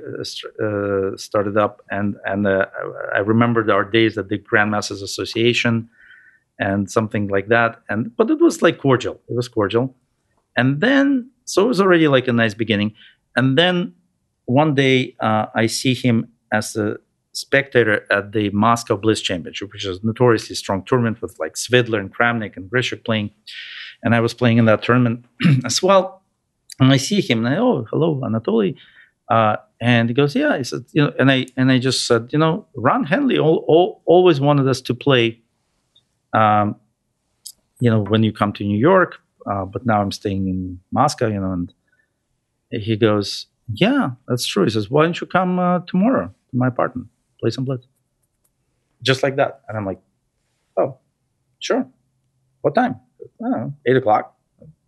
uh, started up. And, and uh, I remembered our days at the Grandmasters Association and something like that. And, but it was like cordial. It was cordial. And then, so it was already like a nice beginning. And then one day uh, I see him as a spectator at the Moscow Blitz Championship, which is a notoriously strong tournament with like Svidler and Kramnik and Grischuk playing. And I was playing in that tournament as well. And I see him and I, oh, hello, Anatoly. Uh, and he goes, yeah. He said, you know, and I and I just said, you know, Ron Henley all, all, always wanted us to play. Um, you know, when you come to New York, uh, but now I'm staying in Moscow, you know, and he goes, yeah, that's true. He says, why don't you come uh, tomorrow to my apartment? play some blitz. Just like that. And I'm like, oh, sure. What time? I eight o'clock.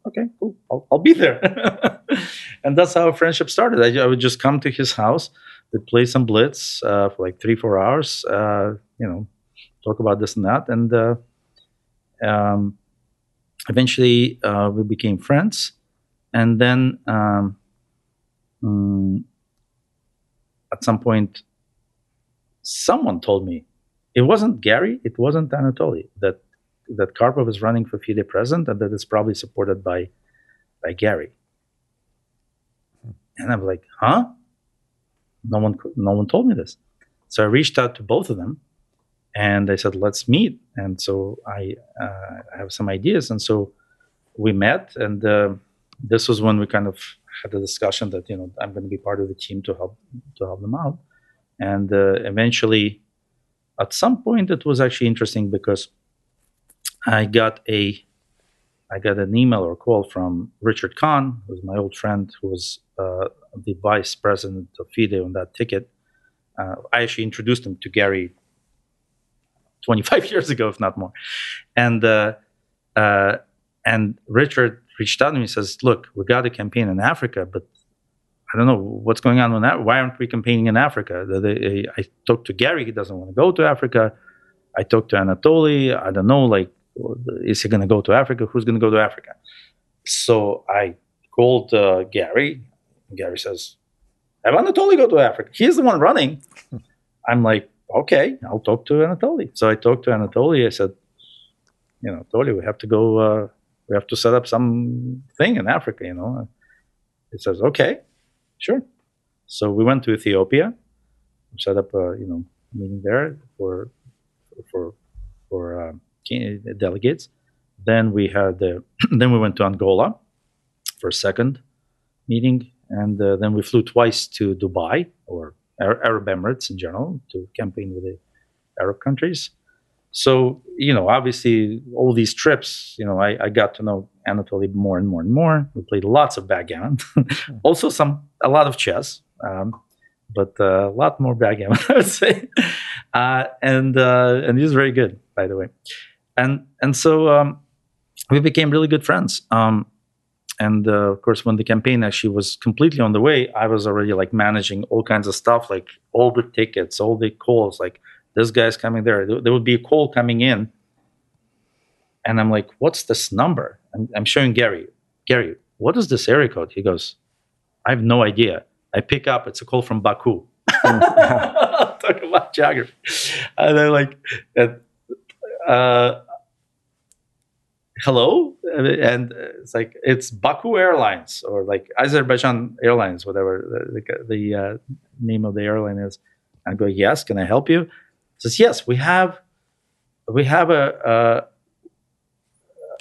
Okay, cool. I'll, I'll be there. and that's how friendship started. I, I, would just come to his house, we'd play some blitz uh, for like three, four hours, uh, you know, talk about this and that. And uh, um, eventually uh, we became friends. And then um, um, at some point, someone told me it wasn't Garry, it wasn't Anatoly that that Karpov is running for FIDE president and that it's probably supported by by Garry. And I'm like, huh? No one no one told me this. So I reached out to both of them and I said, let's meet. And so I, uh, have some ideas. And so we met, and uh, this was when we kind of had a discussion that you know I'm going to be part of the team to help to help them out, and uh, eventually, at some point, it was actually interesting because I got a I got an email or call from Richard Kahn, who's my old friend, who was uh, the vice president of FIDE on that ticket. Uh, I actually introduced him to Garry 25 years ago, if not more. And uh, uh, and Richard reached out to me and says, "Look, we got a campaign in Africa, but I don't know what's going on with that. Why aren't we campaigning in Africa?" I talked to Garry; he doesn't want to go to Africa. I talked to Anatoly. I don't know, like, is he going to go to Africa? Who's going to go to Africa? So I called uh, Garry. Garry says, "Have Anatoly go to Africa? He's the one running." I'm like, okay, I'll talk to Anatoly. So I talked to Anatoly. I said, you know, Anatoly, we have to go, uh, we have to set up some thing in Africa, you know. He says, okay, sure. So we went to Ethiopia, set up a, you know, meeting there for, for, for uh, delegates. Then we had, the, then we went to Angola for a second meeting. And uh, then we flew twice to Dubai or Arab Emirates in general to campaign with the Arab countries. So, you know, obviously, all these trips, you know, I, I got to know Anatoly more and more and more. We played lots of backgammon, also some a lot of chess, um, but uh, a lot more backgammon, I would say. Uh, and uh, and he was very good, by the way. And and so um, we became really good friends. Um, and uh, of course when the campaign actually was completely on the way i was already like managing all kinds of stuff like all the tickets all the calls like this guy's coming there. There would be a call coming in. And i'm like what's this number? I'm, I'm showing Garry Garry what is this area code? He goes i have no idea. I pick up it's a call from baku. Talk about geography. And they're like uh, hello? And it's like it's baku airlines or like azerbaijan airlines whatever the, the uh, name of the airline is. I go yes can i help you? Says yes we have we have a,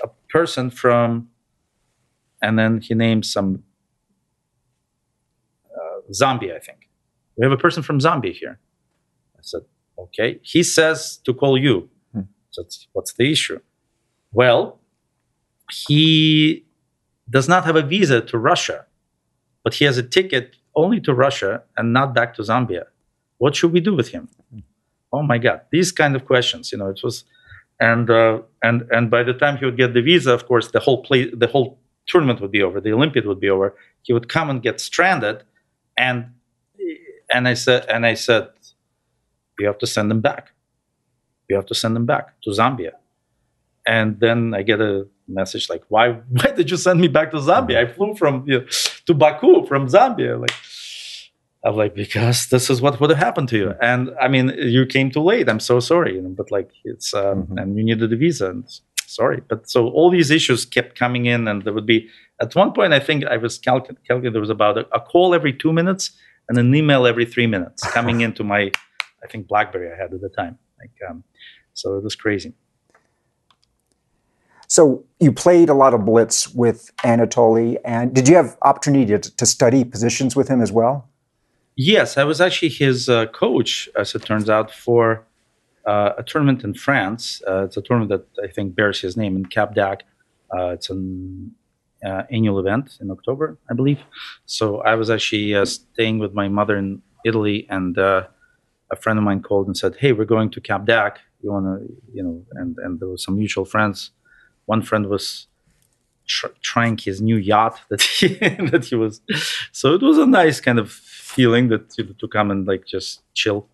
a, a person from and then he names some uh, zambia i think. We have a person from zambia here. I said okay. He says to call you. Hmm. so what's the issue? Well he does not have a visa to Russia, but he has a ticket only to Russia and not back to Zambia. What should we do with him? Oh my God, these kind of questions. You know, it was, and uh, and and by the time he would get the visa, of course, the whole play, the whole tournament would be over, the Olympiad would be over. He would come and get stranded, and and I said, and I said, you have to send him back. You have to send him back to Zambia. And then I get a message like, "Why? Why did you send me back to Zambia? I flew from you know, to Baku from Zambia." Like, I'm like, because this is what would have happened to you. And I mean, you came too late. I'm so sorry. You know, but like, it's um, mm-hmm. and you needed a visa. And sorry, but so all these issues kept coming in, and there would be at one point I think I was calculating calcul- there was about a, a, call every two minutes and an email every three minutes coming into my I think BlackBerry I had at the time. Like, um, so it was crazy. So you played a lot of blitz with Anatoly, and did you have opportunity to, to study positions with him as well? Yes, I was actually his uh, coach, as it turns out, for uh, a tournament in France. Uh, it's a tournament that I think bears his name in Cap d'Agde. Uh, it's an uh, annual event in October, I believe. So I was actually uh, staying with my mother in Italy, and a friend of mine called and said, "Hey, we're going to Cap d'Agde. You want to, you know?" And and there were some mutual friends one friend was tr- trying his new yacht that he that he was. So it was a nice kind of feeling that to, to come and like just chill.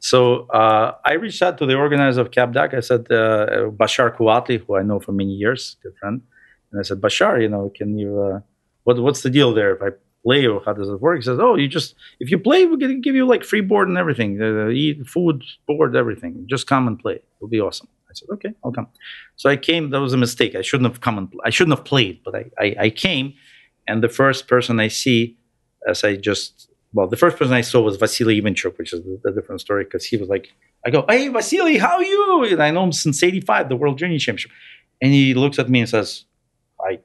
So uh, I reached out to the organizer of Cap d'Agde. I said uh, Bashar Kouatly, who I know for many years, good friend, and I said Bashar, you know, can you? Uh, what what's the deal there? If I play, or how does it work? He says, Oh, you just if you play, we're gonna give you like free board and everything, uh, eat food, board, everything. Just come and play. It'll be awesome. I said, okay, I'll come. So I came. That was a mistake. I shouldn't have come and I shouldn't have played, but I, I, I came, and the first person I see, as I just well, the first person I saw was Vasily Ivanchuk, which is a, different story because he was like, I go, hey Vasily, how are you? And I know him since '85, the World Junior Championship, and he looks at me and says, I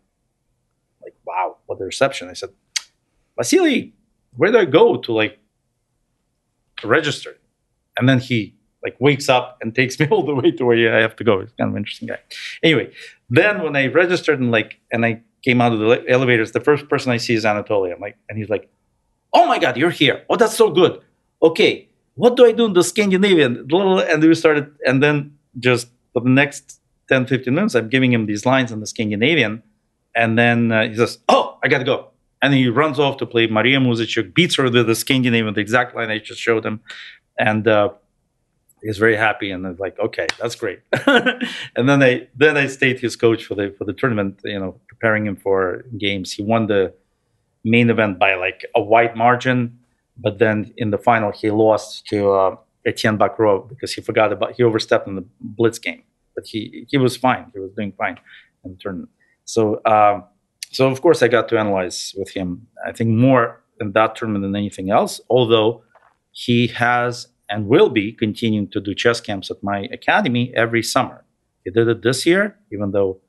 like, wow, what a reception. I said, Vasily, where do I go to like register? And then he like wakes up and takes me all the way to where I have to go. He's kind of interesting guy. Anyway, then when I registered and like and I came out of the elevators, the first person I see is Anatoly. I'm like, and he's like, "Oh my God, you're here! Oh, that's so good. Okay, what do I do in the Scandinavian?" And we started, and then just for the next 10, 15 minutes, I'm giving him these lines in the Scandinavian, and then uh, he says, "Oh, I gotta go." And he runs off to play Maria Muzychuk, beats her with the Scandinavian, the exact line I just showed him, and. Uh, he's very happy and like okay that's great. And then I then I stayed his coach for the for the tournament you know preparing him for games. He won the main event by like a wide margin but then in the final he lost to uh, Etienne Bacrot because he forgot about he overstepped in the blitz game but he he was fine. He was doing fine in the tournament. So um, so of course I got to analyze with him I think more in that tournament than anything else although he has and will be continuing to do chess camps at my academy every summer. He did it this year, even though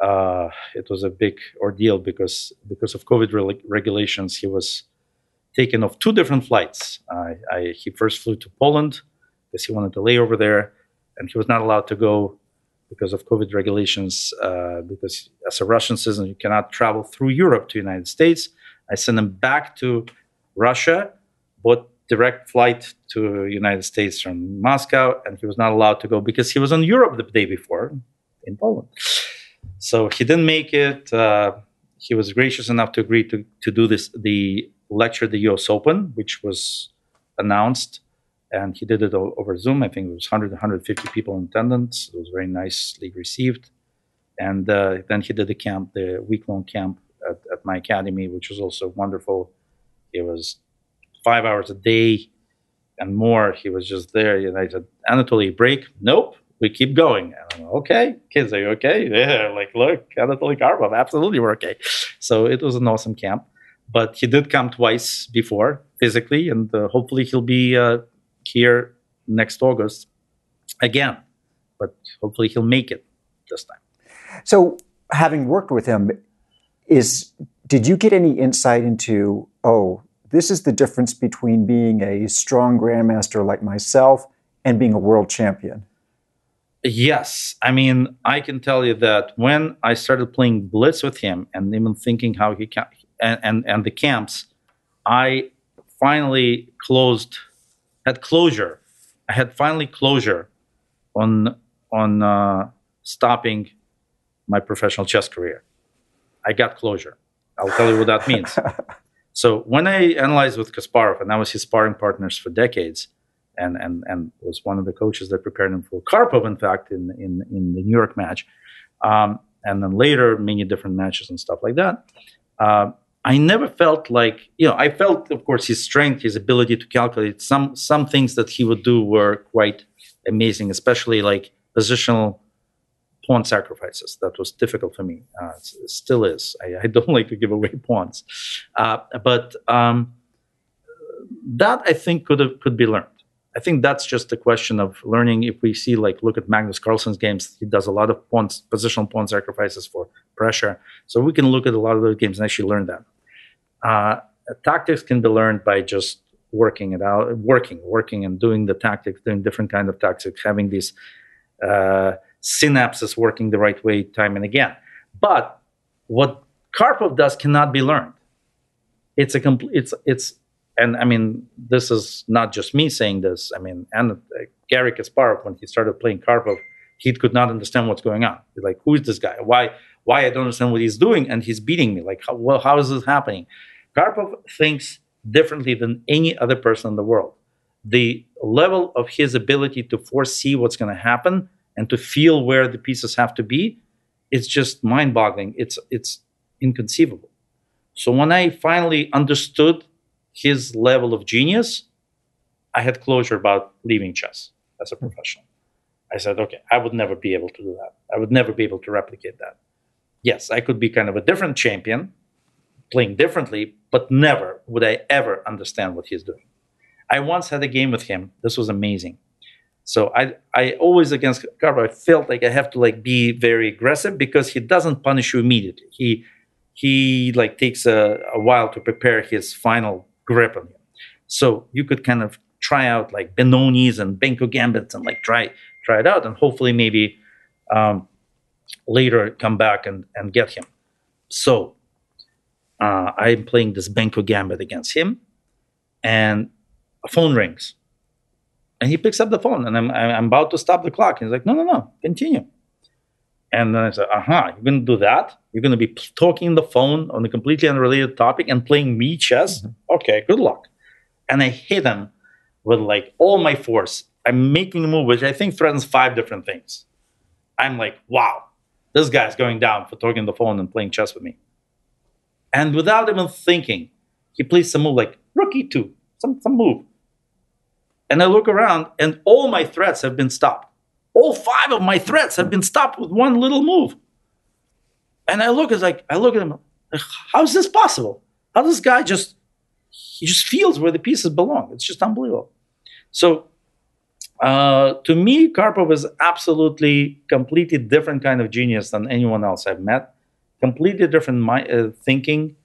uh, it was a big ordeal because because of COVID re- regulations. He was taken off two different flights. I, I, he first flew to Poland because he wanted to lay over there, and he was not allowed to go because of COVID regulations. Uh, because as a Russian citizen, you cannot travel through Europe to the United States. I sent him back to Russia, but direct flight to United States from Moscow, and he was not allowed to go because he was in Europe the day before in Poland. So he didn't make it. Uh, he was gracious enough to agree to, to do this the lecture at the U.S. Open, which was announced, and he did it over Zoom. I think it was 100, 150 people in attendance. It was very nicely received. And uh, then he did the camp, the week long camp at, at my academy, which was also wonderful. It was five hours a day and more. He was just there. And I said, Anatoly, break? Nope. We keep going. Like, okay. Kids, are you okay? Yeah. Like, look, Anatoly Karpov, absolutely, we're okay. So it was an awesome camp. But he did come twice before physically, and uh, hopefully he'll be uh, here next August again. But hopefully he'll make it this time. So, having worked with him, is did you get any insight into oh this is the difference between being a strong grandmaster like myself and being a world champion. Yes. I mean, I can tell you that when I started playing Blitz with him and even thinking how he can, and, and, and the camps, I finally closed, had closure. I had finally closure on, on uh, stopping my professional chess career. I got closure. I'll tell you what that means. So when I analyzed with Kasparov, and I was his sparring partners for decades, and and and was one of the coaches that prepared him for Karpov, in fact, in in in the New York match, um, and then later many different matches and stuff like that. Uh, I never felt like you know I felt, of course, his strength, his ability to calculate some some things that he would do were quite amazing, especially like positional pawn sacrifices. That was difficult for me. Uh, it still is. I, I, don't like to give away pawns, uh, but um, that I think could have, could be learned. I think that's just a question of learning. If we see, like, look at Magnus Carlsen's games, he does a lot of pawns, positional pawn sacrifices for pressure. So we can look at a lot of those games and actually learn that. Uh, tactics can be learned by just working it out, working, working, and doing the tactics, doing different kind of tactics, having these uh, synapses working the right way time and again. But what Karpov does cannot be learned. It's a complete. It's it's and I mean this is not just me saying this. I mean and uh, Garry Kasparov when he started playing Karpov, he could not understand what's going on. He's like, who is this guy? Why why I don't understand what he's doing and he's beating me? Like, how, well, how is this happening? Karpov thinks differently than any other person in the world. The level of his ability to foresee what's going to happen and to feel where the pieces have to be it's just mind-boggling. It's it's inconceivable. So when i finally understood his level of genius i had closure about leaving chess as a professional. I said okay i would never be able to do that. I would never be able to replicate that. Yes i could be kind of a different champion playing differently but never would i ever understand what he's doing. I once had a game with him. This was amazing so I I always against Karpov I felt like I have to like be very aggressive because he doesn't punish you immediately. He he like takes a, a while to prepare his final grip on you. So you could kind of try out like Benoni's and Benko Gambits and like try try it out and hopefully maybe um, later come back and, and get him. So uh, I'm playing this Benko Gambit against him and a phone rings. And he picks up the phone and I'm, I'm about to stop the clock. He's like, no, no, no, continue. And then I said, uh huh, you're going to do that? You're going to be talking on the phone on a completely unrelated topic and playing me chess? Mm-hmm. Okay, good luck. And I hit him with like all my force. I'm making a move, which I think threatens five different things. I'm like, wow, this guy's going down for talking on the phone and playing chess with me. And without even thinking, he plays some move like rook e2, some, some move. And I look around, and all my threats have been stopped. All five of my threats have been stopped with one little move. And I look, it's like I look at him. Like, how is this possible? How does this guy just he just feels where the pieces belong? It's just unbelievable. So uh, to me, Karpov is absolutely completely different kind of genius than anyone else I've met. Completely different my, uh, thinking.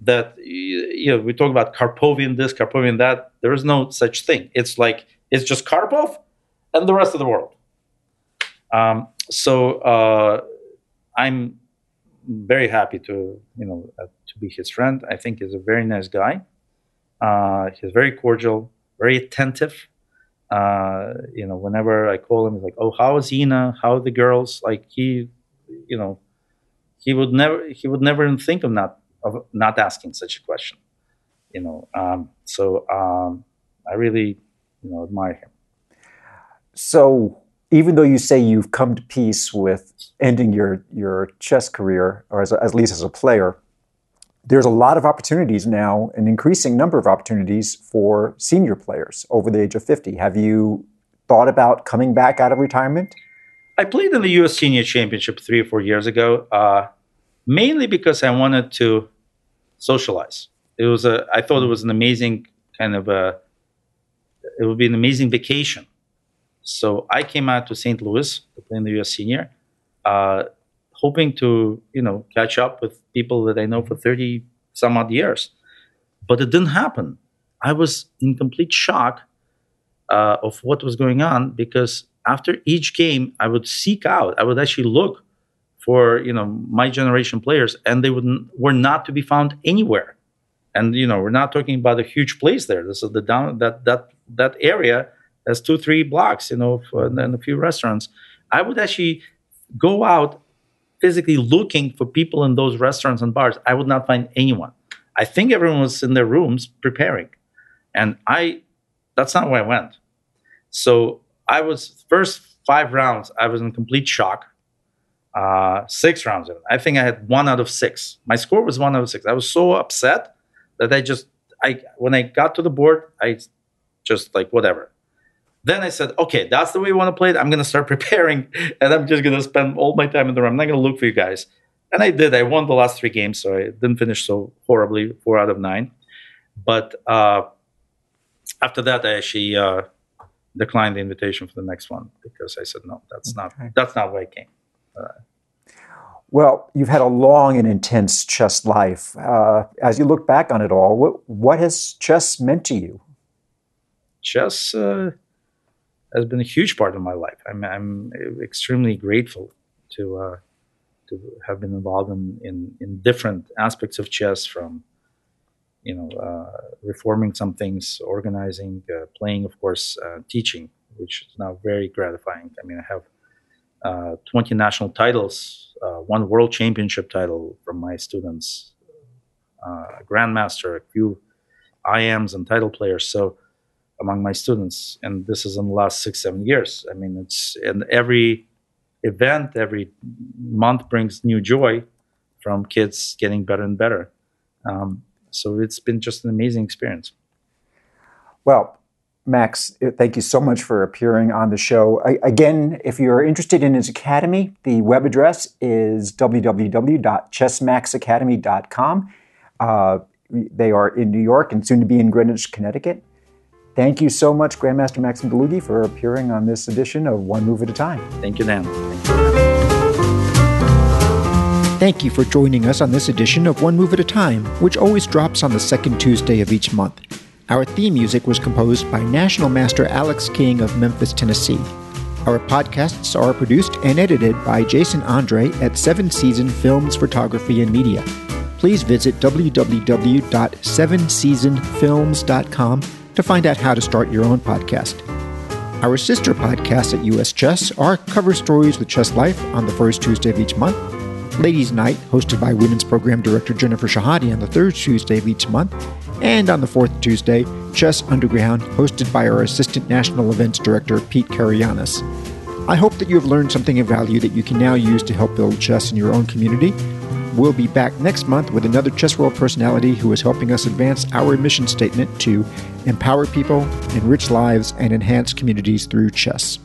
That you know, we talk about Karpovian this, Karpovian that. There is no such thing. It's like it's just Karpov and the rest of the world. Um, so uh, I'm very happy to you know uh, to be his friend. I think he's a very nice guy. Uh, he's very cordial, very attentive uh, you know, whenever I call him, he's like, "Oh, how is Ina? How are the girls?" Like he, you know, he would never he would never even think of not of not asking such a question. You know, um, so um, I really, you know, admire him. So even though you say you've come to peace with ending your your chess career, or as, at least as a player, there's a lot of opportunities now, an increasing number of opportunities for senior players over the age of 50. Have you thought about coming back out of retirement? I played in the U.S. Senior Championship three or four years ago, uh, mainly because I wanted to socialize. It was a, I thought it was an amazing kind of a, it would be an amazing vacation. So I came out to St. Louis to play in the U.S. Senior. Uh, hoping to you know catch up with people that I know for thirty some odd years, but it didn't happen. I was in complete shock uh, of what was going on because after each game, I would seek out, I would actually look for you know my generation players, and they would were not to be found anywhere. And you know we're not talking about a huge place there. This is the down that that that area has two three blocks, you know, and a few restaurants. I would actually go out physically looking for people in those restaurants and bars, I would not find anyone. I think everyone was in their rooms preparing. And I, that's not where I went. So I was, first five rounds, I was in complete shock. Uh, six rounds, I think I had one out of six. My score was one out of six. I was so upset that I just, I when I got to the board, I just like whatever. Then I said, okay, that's the way we want to play it. I'm going to start preparing and I'm just going to spend all my time in the room. I'm not going to look for you guys. And I did. I won the last three games, so I didn't finish so horribly, four out of nine. But uh, after that, I actually uh, declined the invitation for the next one because I said, no, that's okay. not that's not why I came. Uh, well, you've had a long and intense chess life. Uh, as you look back on it all, what, what has chess meant to you? Chess uh, has been a huge part of my life. I'm, I'm extremely grateful to uh, to have been involved in, in, in different aspects of chess, from you know uh, reforming some things, organizing, uh, playing, of course, uh, teaching, which is now very gratifying. I mean, I have uh, 20 national titles, uh, one world championship title from my students, a grandmaster, a few IMs and title players. So among my students, and this is in the last six seven years. I mean, it's and every event, every month brings new joy from kids getting better and better. Um, so it's been just an amazing experience. Well, Max, thank you so much for appearing on the show. I, again, if you're interested in his academy, the web address is www.chessmaxacademy.com. Uh, they are in New York and soon to be in Greenwich, Connecticut. Thank you so much, Grandmaster Maxim Dlugy, for appearing on this edition of One Move at a Time. Thank you, Dan. Thank you for joining us on this edition of One Move at a Time, which always drops on the second Tuesday of each month. Our theme music was composed by National Master Alex King of Memphis, Tennessee. Our podcasts are produced and edited by Jason Andre at Seven Season Films, Photography, and Media. Please visit www.sevenseasonfilms.com to find out how to start your own podcast. Our sister podcasts at US Chess are Cover Stories with Chess Life on the first Tuesday of each month, Ladies Night, hosted by Women's Program Director Jennifer Shahade on the third Tuesday of each month, and on the fourth Tuesday, Chess Underground, hosted by our Assistant National Events Director Pete Karagianis. I hope that you have learned something of value that you can now use to help build chess in your own community. We'll be back next month with another Chess World personality who is helping us advance our mission statement to empower people, enrich lives, and enhance communities through chess.